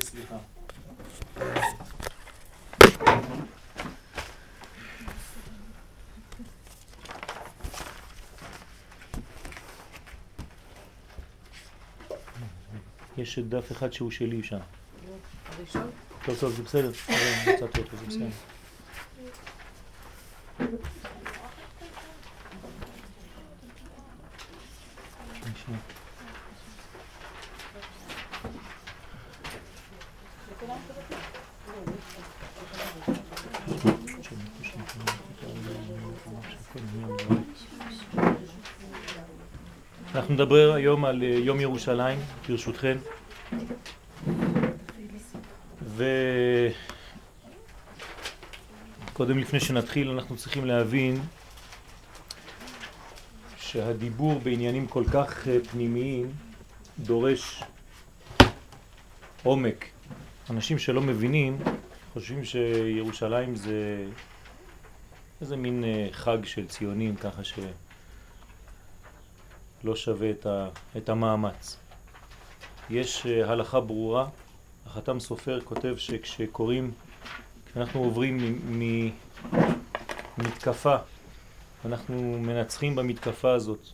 סליחה. יש דף אחד שהוא שלי שם. הראשון? טוב, טוב, זה בסדר. מצאתי אותו, זה בסדר. שנייה. אנחנו נדבר היום על אה, יום ירושלים, ברשותכם. וקודם לפני שנתחיל אנחנו צריכים להבין שהדיבור בעניינים כל כך אה, פנימיים דורש עומק. אנשים שלא מבינים חושבים שירושלים זה איזה מין אה, חג של ציונים ככה שלא שווה את, ה, את המאמץ. יש אה, הלכה ברורה, החתם סופר כותב שכשקוראים, כשאנחנו עוברים ממתקפה, אנחנו מנצחים במתקפה הזאת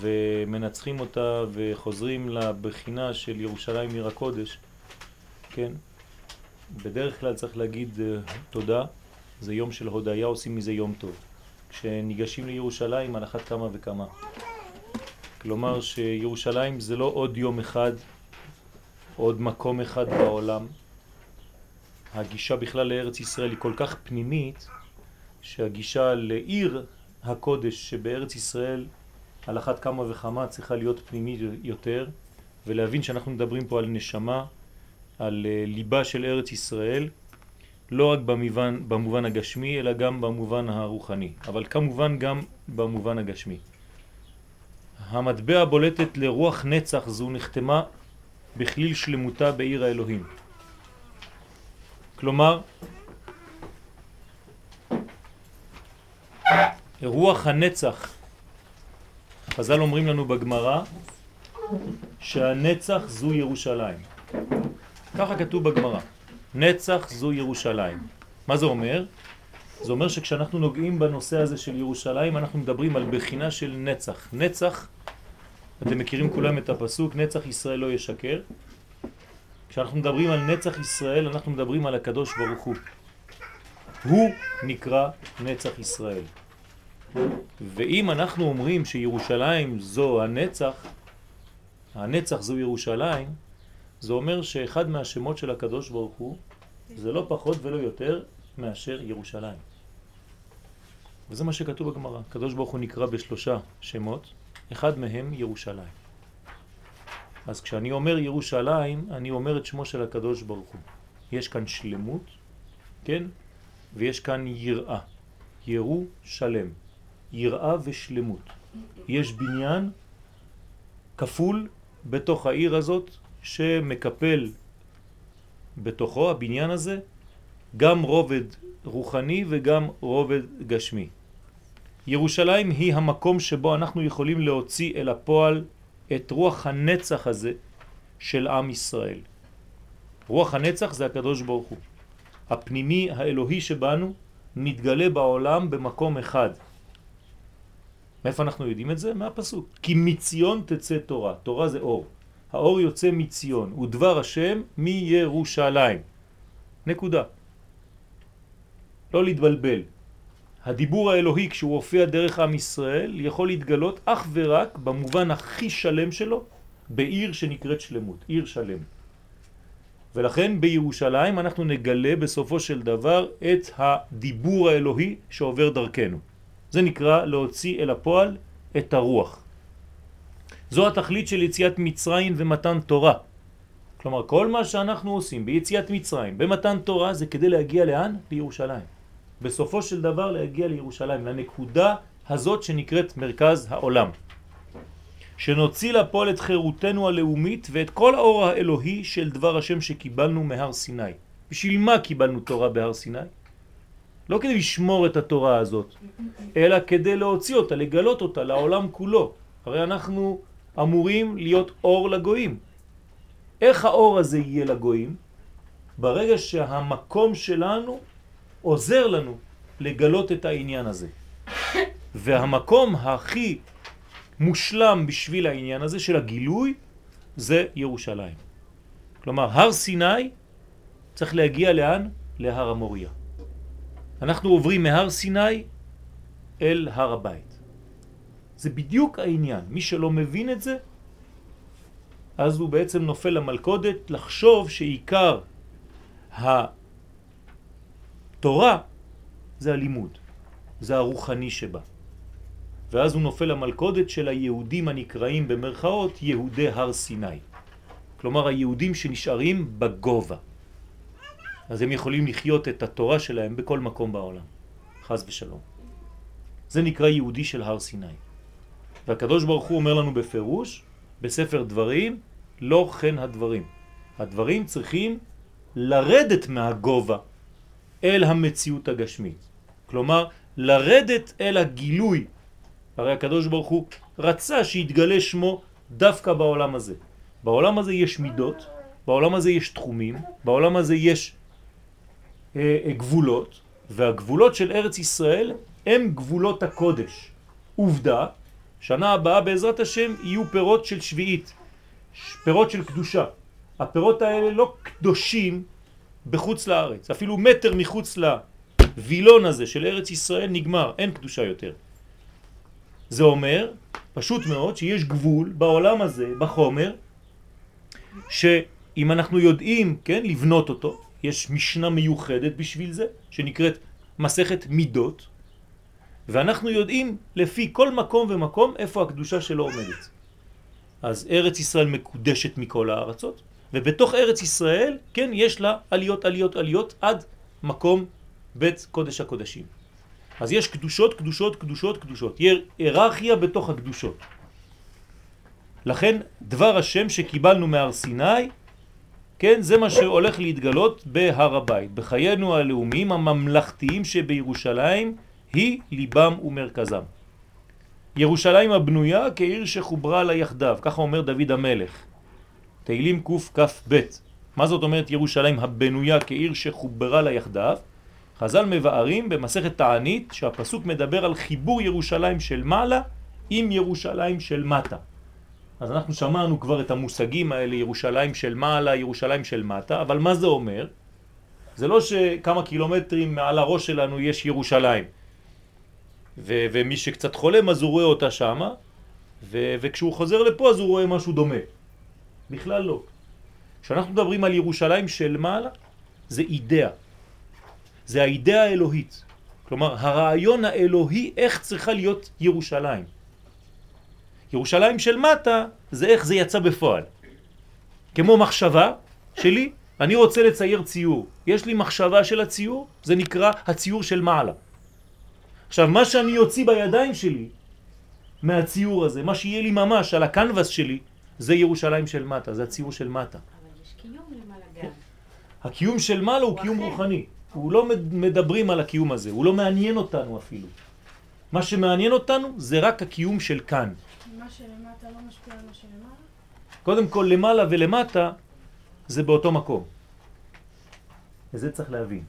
ומנצחים אותה וחוזרים לבחינה של ירושלים עיר הקודש, כן? בדרך כלל צריך להגיד uh, תודה, זה יום של הודיה, עושים מזה יום טוב. כשניגשים לירושלים על אחת כמה וכמה. כלומר שירושלים זה לא עוד יום אחד, עוד מקום אחד בעולם. הגישה בכלל לארץ ישראל היא כל כך פנימית, שהגישה לעיר הקודש שבארץ ישראל על אחת כמה וכמה צריכה להיות פנימית יותר, ולהבין שאנחנו מדברים פה על נשמה, על אה, ליבה של ארץ ישראל, לא רק במובן, במובן הגשמי, אלא גם במובן הרוחני, אבל כמובן גם במובן הגשמי. המטבע בולטת לרוח נצח זו נחתמה בכליל שלמותה בעיר האלוהים. כלומר, רוח הנצח, חז"ל אומרים לנו בגמרא שהנצח זו ירושלים. ככה כתוב בגמרא, נצח זו ירושלים. מה זה אומר? זה אומר שכשאנחנו נוגעים בנושא הזה של ירושלים אנחנו מדברים על בחינה של נצח. נצח, אתם מכירים כולם את הפסוק, נצח ישראל לא ישקר. כשאנחנו מדברים על נצח ישראל אנחנו מדברים על הקדוש ברוך הוא. הוא נקרא נצח ישראל. ואם אנחנו אומרים שירושלים זו הנצח, הנצח זו ירושלים, זה אומר שאחד מהשמות של הקדוש ברוך הוא זה לא פחות ולא יותר מאשר ירושלים. וזה מה שכתוב בגמרא. הקדוש ברוך הוא נקרא בשלושה שמות, אחד מהם ירושלים. אז כשאני אומר ירושלים, אני אומר את שמו של הקדוש ברוך הוא. יש כאן שלמות, כן? ויש כאן יראה. ירו שלם. יראה ושלמות. יש בניין כפול בתוך העיר הזאת שמקפל בתוכו, הבניין הזה, גם רובד רוחני וגם רובד גשמי. ירושלים היא המקום שבו אנחנו יכולים להוציא אל הפועל את רוח הנצח הזה של עם ישראל. רוח הנצח זה הקדוש ברוך הוא. הפנימי האלוהי שבנו מתגלה בעולם במקום אחד. מאיפה אנחנו יודעים את זה? מהפסוק. כי מציון תצא תורה. תורה זה אור. האור יוצא מציון, ודבר השם מירושלים. נקודה. לא להתבלבל. הדיבור האלוהי כשהוא הופיע דרך עם ישראל יכול להתגלות אך ורק במובן הכי שלם שלו בעיר שנקראת שלמות, עיר שלם. ולכן בירושלים אנחנו נגלה בסופו של דבר את הדיבור האלוהי שעובר דרכנו. זה נקרא להוציא אל הפועל את הרוח. זו התכלית של יציאת מצרים ומתן תורה. כלומר, כל מה שאנחנו עושים ביציאת מצרים, במתן תורה, זה כדי להגיע לאן? לירושלים. בסופו של דבר להגיע לירושלים, לנקודה הזאת שנקראת מרכז העולם. שנוציא לפועל את חירותנו הלאומית ואת כל האור האלוהי של דבר השם שקיבלנו מהר סיני. בשביל מה קיבלנו תורה בהר סיני? לא כדי לשמור את התורה הזאת, אלא כדי להוציא אותה, לגלות אותה לעולם כולו. הרי אנחנו אמורים להיות אור לגויים. איך האור הזה יהיה לגויים? ברגע שהמקום שלנו עוזר לנו לגלות את העניין הזה. והמקום הכי מושלם בשביל העניין הזה של הגילוי זה ירושלים. כלומר, הר סיני צריך להגיע לאן? להר המוריה. אנחנו עוברים מהר סיני אל הר הבית. זה בדיוק העניין. מי שלא מבין את זה, אז הוא בעצם נופל למלכודת לחשוב שעיקר התורה זה הלימוד, זה הרוחני שבה. ואז הוא נופל למלכודת של היהודים הנקראים במרכאות יהודי הר סיני. כלומר היהודים שנשארים בגובה. אז הם יכולים לחיות את התורה שלהם בכל מקום בעולם, חז ושלום. זה נקרא יהודי של הר סיני. והקדוש ברוך הוא אומר לנו בפירוש, בספר דברים, לא כן הדברים. הדברים צריכים לרדת מהגובה אל המציאות הגשמית. כלומר, לרדת אל הגילוי. הרי הקדוש ברוך הוא רצה שיתגלה שמו דווקא בעולם הזה. בעולם הזה יש מידות, בעולם הזה יש תחומים, בעולם הזה יש אה, אה, גבולות, והגבולות של ארץ ישראל הם גבולות הקודש. עובדה, שנה הבאה בעזרת השם יהיו פירות של שביעית, פירות של קדושה. הפירות האלה לא קדושים בחוץ לארץ, אפילו מטר מחוץ לווילון הזה של ארץ ישראל נגמר, אין קדושה יותר. זה אומר, פשוט מאוד, שיש גבול בעולם הזה, בחומר, שאם אנחנו יודעים, כן, לבנות אותו, יש משנה מיוחדת בשביל זה, שנקראת מסכת מידות, ואנחנו יודעים לפי כל מקום ומקום איפה הקדושה שלו עומדת. אז ארץ ישראל מקודשת מכל הארצות, ובתוך ארץ ישראל, כן, יש לה עליות, עליות, עליות, עד מקום בית קודש הקודשים. אז יש קדושות, קדושות, קדושות, קדושות. היררכיה בתוך הקדושות. לכן דבר השם שקיבלנו מהר סיני כן, זה מה שהולך להתגלות בהר הבית. בחיינו הלאומיים הממלכתיים שבירושלים היא ליבם ומרכזם. ירושלים הבנויה כעיר שחוברה לה יחדיו, ככה אומר דוד המלך. תהילים קכ"ב. מה זאת אומרת ירושלים הבנויה כעיר שחוברה לה יחדיו? חז"ל מבארים במסכת תענית שהפסוק מדבר על חיבור ירושלים של מעלה עם ירושלים של מטה. אז אנחנו שמענו כבר את המושגים האלה, ירושלים של מעלה, ירושלים של מטה, אבל מה זה אומר? זה לא שכמה קילומטרים מעל הראש שלנו יש ירושלים, ו- ומי שקצת חולם אז הוא רואה אותה שמה, ו- וכשהוא חוזר לפה אז הוא רואה משהו דומה. בכלל לא. כשאנחנו מדברים על ירושלים של מעלה, זה אידאה. זה האידאה האלוהית. כלומר, הרעיון האלוהי איך צריכה להיות ירושלים. ירושלים של מטה זה איך זה יצא בפועל. כמו מחשבה שלי, אני רוצה לצייר ציור. יש לי מחשבה של הציור, זה נקרא הציור של מעלה. עכשיו, מה שאני אוציא בידיים שלי מהציור הזה, מה שיהיה לי ממש על הקנבס שלי, זה ירושלים של מטה, זה הציור של מטה. אבל יש קיום למעלה גם. הקיום של מעלה הוא קיום רוחני. הוא לא מדברים על הקיום הזה, הוא לא מעניין אותנו אפילו. מה שמעניין אותנו זה רק הקיום של כאן. מה שלמטה לא משפיע על מה שלמעלה? קודם כל למעלה ולמטה זה באותו מקום. וזה צריך להבין.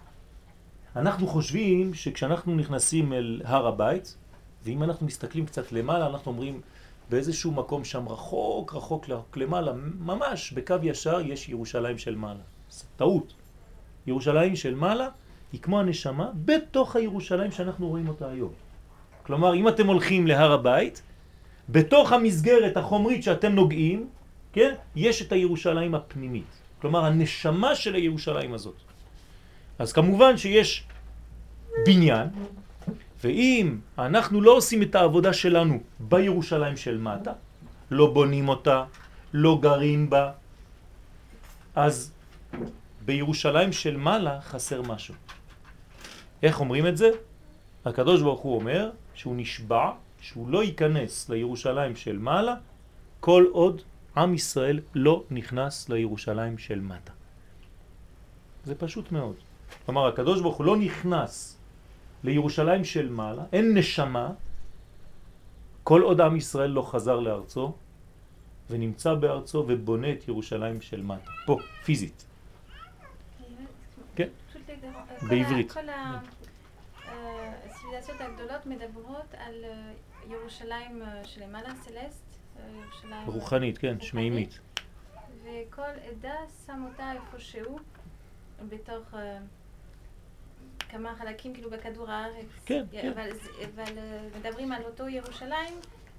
אנחנו חושבים שכשאנחנו נכנסים אל הר הבית, ואם אנחנו מסתכלים קצת למעלה, אנחנו אומרים באיזשהו מקום שם רחוק רחוק למעלה, ממש בקו ישר יש ירושלים של מעלה. טעות. ירושלים של מעלה היא כמו הנשמה בתוך הירושלים שאנחנו רואים אותה היום. כלומר, אם אתם הולכים להר הבית, בתוך המסגרת החומרית שאתם נוגעים, כן, יש את הירושלים הפנימית. כלומר, הנשמה של הירושלים הזאת. אז כמובן שיש בניין, ואם אנחנו לא עושים את העבודה שלנו בירושלים של מטה, לא בונים אותה, לא גרים בה, אז בירושלים של מעלה חסר משהו. איך אומרים את זה? הקדוש ברוך הוא אומר שהוא נשבע שהוא לא ייכנס לירושלים של מעלה כל עוד עם ישראל לא נכנס לירושלים של מטה. זה פשוט מאוד. כלומר, הקדוש ברוך הוא לא נכנס לירושלים של מעלה, אין נשמה, כל עוד עם ישראל לא חזר לארצו ונמצא בארצו ובונה את ירושלים של מטה, פה, פיזית. כן, בעברית. כל הציוויליזציות הגדולות מדברות על אה, ירושלים אה, שלמעלה, סלסט, אה, ירושלים... רוחנית, כן, שמימית. וכל עדה שם אותה איפשהו בתוך אה, כמה חלקים, כאילו בכדור הארץ. כן, כן. אבל, זה- אבל אה, מדברים על אותו ירושלים,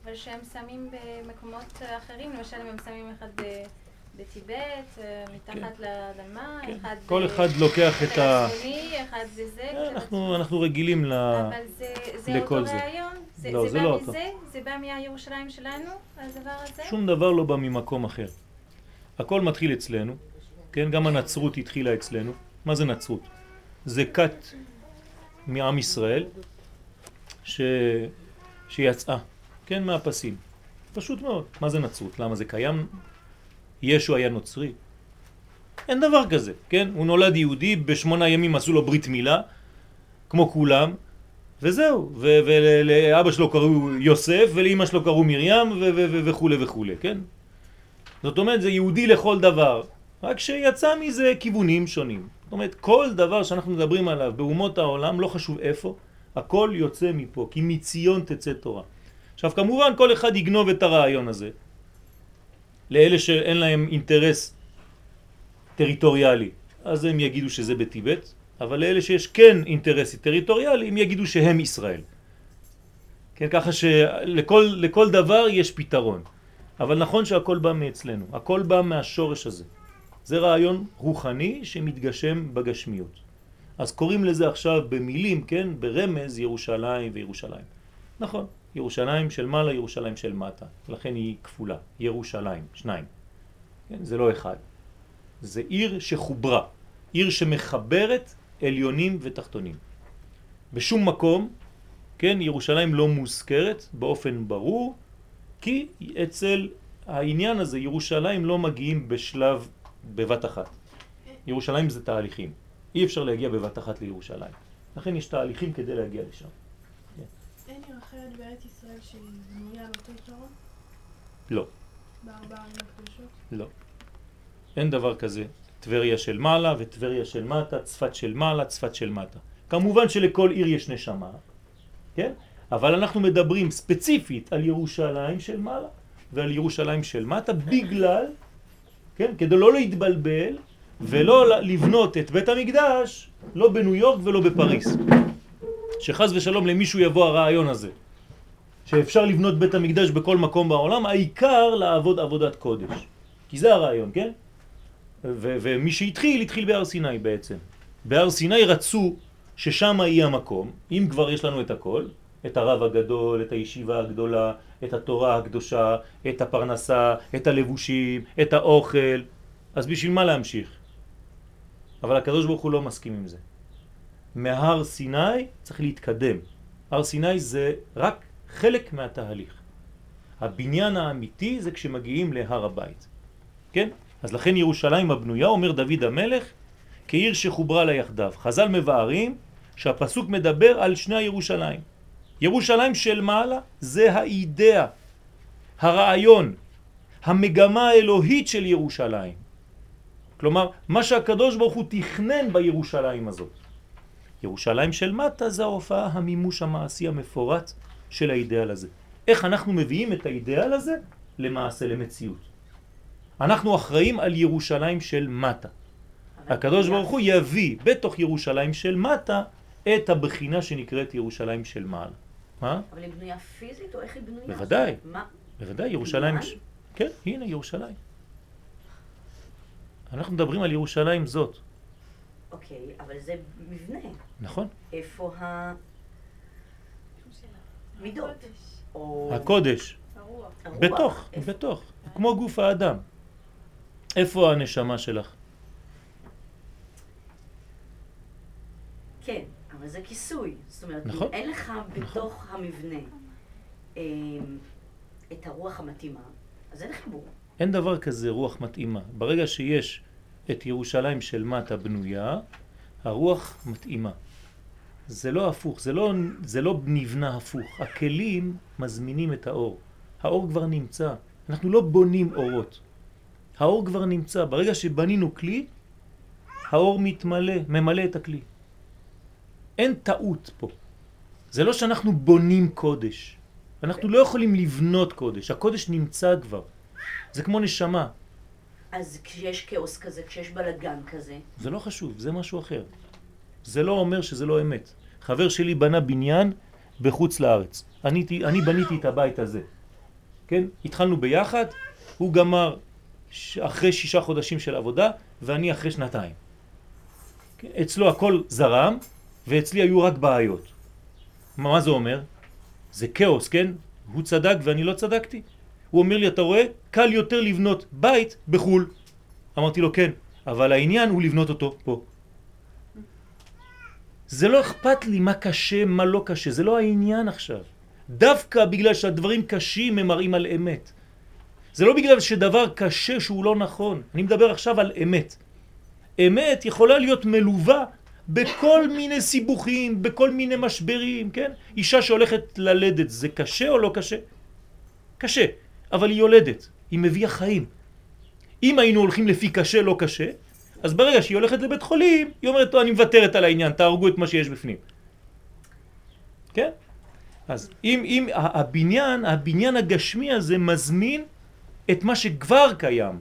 אבל שהם שמים במקומות אחרים, למשל אם הם שמים אחד ב- בטיבט, אה, מתחת לאדמה, כן. אחד כל אחד לוקח את ה... הצפוני, אחד זה זה. אה, אנחנו, אנחנו רגילים ל... אבל זה, זה לכל אותו זה. רעיון? זה, לא, זה, זה בא לא אותו. מזה? זה בא מהירושלים שלנו, הדבר הזה? שום דבר לא בא ממקום אחר. הכל מתחיל אצלנו, כן? גם הנצרות התחילה אצלנו. מה זה נצרות? זה כת מעם ישראל ש... שיצאה, כן? מהפסים. פשוט מאוד. מה זה נצרות? למה זה קיים? ישו היה נוצרי. אין דבר כזה, כן? הוא נולד יהודי, בשמונה ימים עשו לו ברית מילה, כמו כולם, וזהו, ולאבא שלו קראו יוסף, ולאמא שלו קראו מרים, וכו' וכו', כן? זאת אומרת, זה יהודי לכל דבר, רק שיצא מזה כיוונים שונים. זאת אומרת, כל דבר שאנחנו מדברים עליו באומות העולם, לא חשוב איפה, הכל יוצא מפה, כי מציון תצא תורה. עכשיו, כמובן, כל אחד יגנוב את הרעיון הזה, לאלה שאין להם אינטרס טריטוריאלי, אז הם יגידו שזה בטיבט, אבל לאלה שיש כן אינטרס טריטוריאלי, הם יגידו שהם ישראל. כן, ככה שלכל לכל דבר יש פתרון. אבל נכון שהכל בא מאצלנו, הכל בא מהשורש הזה. זה רעיון רוחני שמתגשם בגשמיות. אז קוראים לזה עכשיו במילים, כן, ברמז ירושלים וירושלים. נכון, ירושלים של מעלה, ירושלים של מטה. לכן היא כפולה, ירושלים, שניים. כן, זה לא אחד. זה עיר שחוברה, עיר שמחברת עליונים ותחתונים. בשום מקום, כן, ירושלים לא מוזכרת באופן ברור, כי אצל העניין הזה ירושלים לא מגיעים בשלב בבת אחת. ירושלים זה תהליכים. אי אפשר להגיע בבת אחת לירושלים. לכן יש תהליכים כדי להגיע לשם. אין עיר אחרת בארץ ישראל שהיא בנויה על אותו עיקרון? לא, בארבע ערים הקדושות? לא. אין דבר כזה. טבריה של מעלה וטבריה של מטה, צפת של מעלה, צפת של מטה. כמובן שלכל עיר יש נשמה, כן? אבל אנחנו מדברים ספציפית על ירושלים של מעלה ועל ירושלים של מטה בגלל, כן? כדי לא להתבלבל ולא לבנות את בית המקדש לא בניו יורק ולא בפריס. שחז ושלום למישהו יבוא הרעיון הזה. שאפשר לבנות בית המקדש בכל מקום בעולם, העיקר לעבוד עבודת קודש. כי זה הרעיון, כן? ומי שהתחיל, התחיל בהר סיני בעצם. בהר סיני רצו ששם יהיה המקום, אם כבר יש לנו את הכל, את הרב הגדול, את הישיבה הגדולה, את התורה הקדושה, את הפרנסה, את הלבושים, את האוכל, אז בשביל מה להמשיך? אבל הקדוש ברוך הוא לא מסכים עם זה. מהר סיני צריך להתקדם. הר סיני זה רק חלק מהתהליך. הבניין האמיתי זה כשמגיעים להר הבית. כן? אז לכן ירושלים הבנויה, אומר דוד המלך, כעיר שחוברה לה יחדיו. חז"ל מבארים שהפסוק מדבר על שני הירושלים. ירושלים של מעלה זה האידאה, הרעיון, המגמה האלוהית של ירושלים. כלומר, מה שהקדוש ברוך הוא תכנן בירושלים הזאת. ירושלים של מטה זה ההופעה, המימוש המעשי המפורט של האידאל הזה. איך אנחנו מביאים את האידאל הזה למעשה, למציאות. אנחנו אחראים על ירושלים של מטה. הקדוש ברוך הוא יביא בתוך ירושלים של מטה את הבחינה שנקראת ירושלים של מעלה. מה? אבל היא בנויה פיזית או איך היא בנויה? בוודאי. מה? בוודאי, ירושלים... כן, הנה ירושלים. אנחנו מדברים על ירושלים זאת, אוקיי, אבל זה מבנה. נכון? איפה המידות? או הקודש? בתוך, איפה? בתוך, כמו גוף האדם. איפה הנשמה שלך? כן, אבל זה כיסוי. זאת אומרת, נכון. אם אין לך בתוך המבנה אמ, את הרוח המתאימה, אז אין חיבור. אין דבר כזה רוח מתאימה. ברגע שיש את ירושלים של מטה בנויה, הרוח מתאימה. זה לא הפוך, זה לא, זה לא נבנה הפוך. הכלים מזמינים את האור. האור כבר נמצא. אנחנו לא בונים אורות. האור כבר נמצא. ברגע שבנינו כלי, האור מתמלא, ממלא את הכלי. אין טעות פה. זה לא שאנחנו בונים קודש. אנחנו לא יכולים לבנות קודש. הקודש נמצא כבר. זה כמו נשמה. אז כשיש כאוס כזה, כשיש בלגן כזה, זה לא חשוב, זה משהו אחר. זה לא אומר שזה לא אמת. חבר שלי בנה בניין בחוץ לארץ. אני, אני בניתי את הבית הזה. כן? התחלנו ביחד, הוא גמר אחרי שישה חודשים של עבודה, ואני אחרי שנתיים. כן? אצלו הכל זרם, ואצלי היו רק בעיות. מה, מה זה אומר? זה כאוס, כן? הוא צדק ואני לא צדקתי. הוא אומר לי, אתה רואה? קל יותר לבנות בית בחו"ל. אמרתי לו, כן, אבל העניין הוא לבנות אותו פה. זה לא אכפת לי מה קשה, מה לא קשה, זה לא העניין עכשיו. דווקא בגלל שהדברים קשים הם מראים על אמת. זה לא בגלל שדבר קשה שהוא לא נכון, אני מדבר עכשיו על אמת. אמת יכולה להיות מלווה בכל מיני סיבוכים, בכל מיני משברים, כן? אישה שהולכת ללדת, זה קשה או לא קשה? קשה, אבל היא יולדת, היא מביאה חיים. אם היינו הולכים לפי קשה לא קשה, אז ברגע שהיא הולכת לבית חולים, היא אומרת, אני מוותרת על העניין, תהרגו את מה שיש בפנים. כן? אז אם, אם הבניין, הבניין הגשמי הזה מזמין את מה שכבר קיים.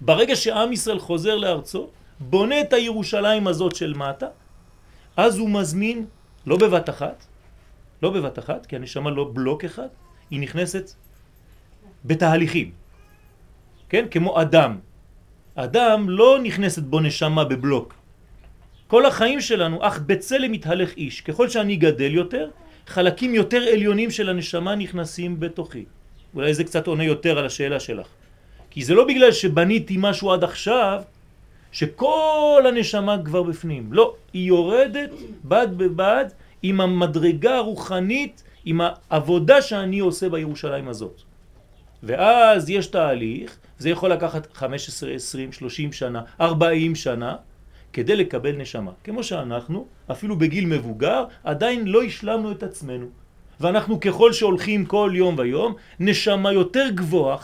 ברגע שעם ישראל חוזר לארצו, בונה את הירושלים הזאת של מטה, אז הוא מזמין, לא בבת אחת, לא בבת אחת, כי הנשמה לא בלוק אחד, היא נכנסת בתהליכים. כן? כמו אדם. אדם לא נכנסת בו נשמה בבלוק. כל החיים שלנו, אך בצלם מתהלך איש. ככל שאני גדל יותר, חלקים יותר עליונים של הנשמה נכנסים בתוכי. אולי זה קצת עונה יותר על השאלה שלך. כי זה לא בגלל שבניתי משהו עד עכשיו, שכל הנשמה כבר בפנים. לא, היא יורדת בד בבד עם המדרגה הרוחנית, עם העבודה שאני עושה בירושלים הזאת. ואז יש תהליך, זה יכול לקחת 15, 20, 30 שנה, 40 שנה, כדי לקבל נשמה. כמו שאנחנו, אפילו בגיל מבוגר, עדיין לא השלמנו את עצמנו. ואנחנו ככל שהולכים כל יום ויום, נשמה יותר גבוהה,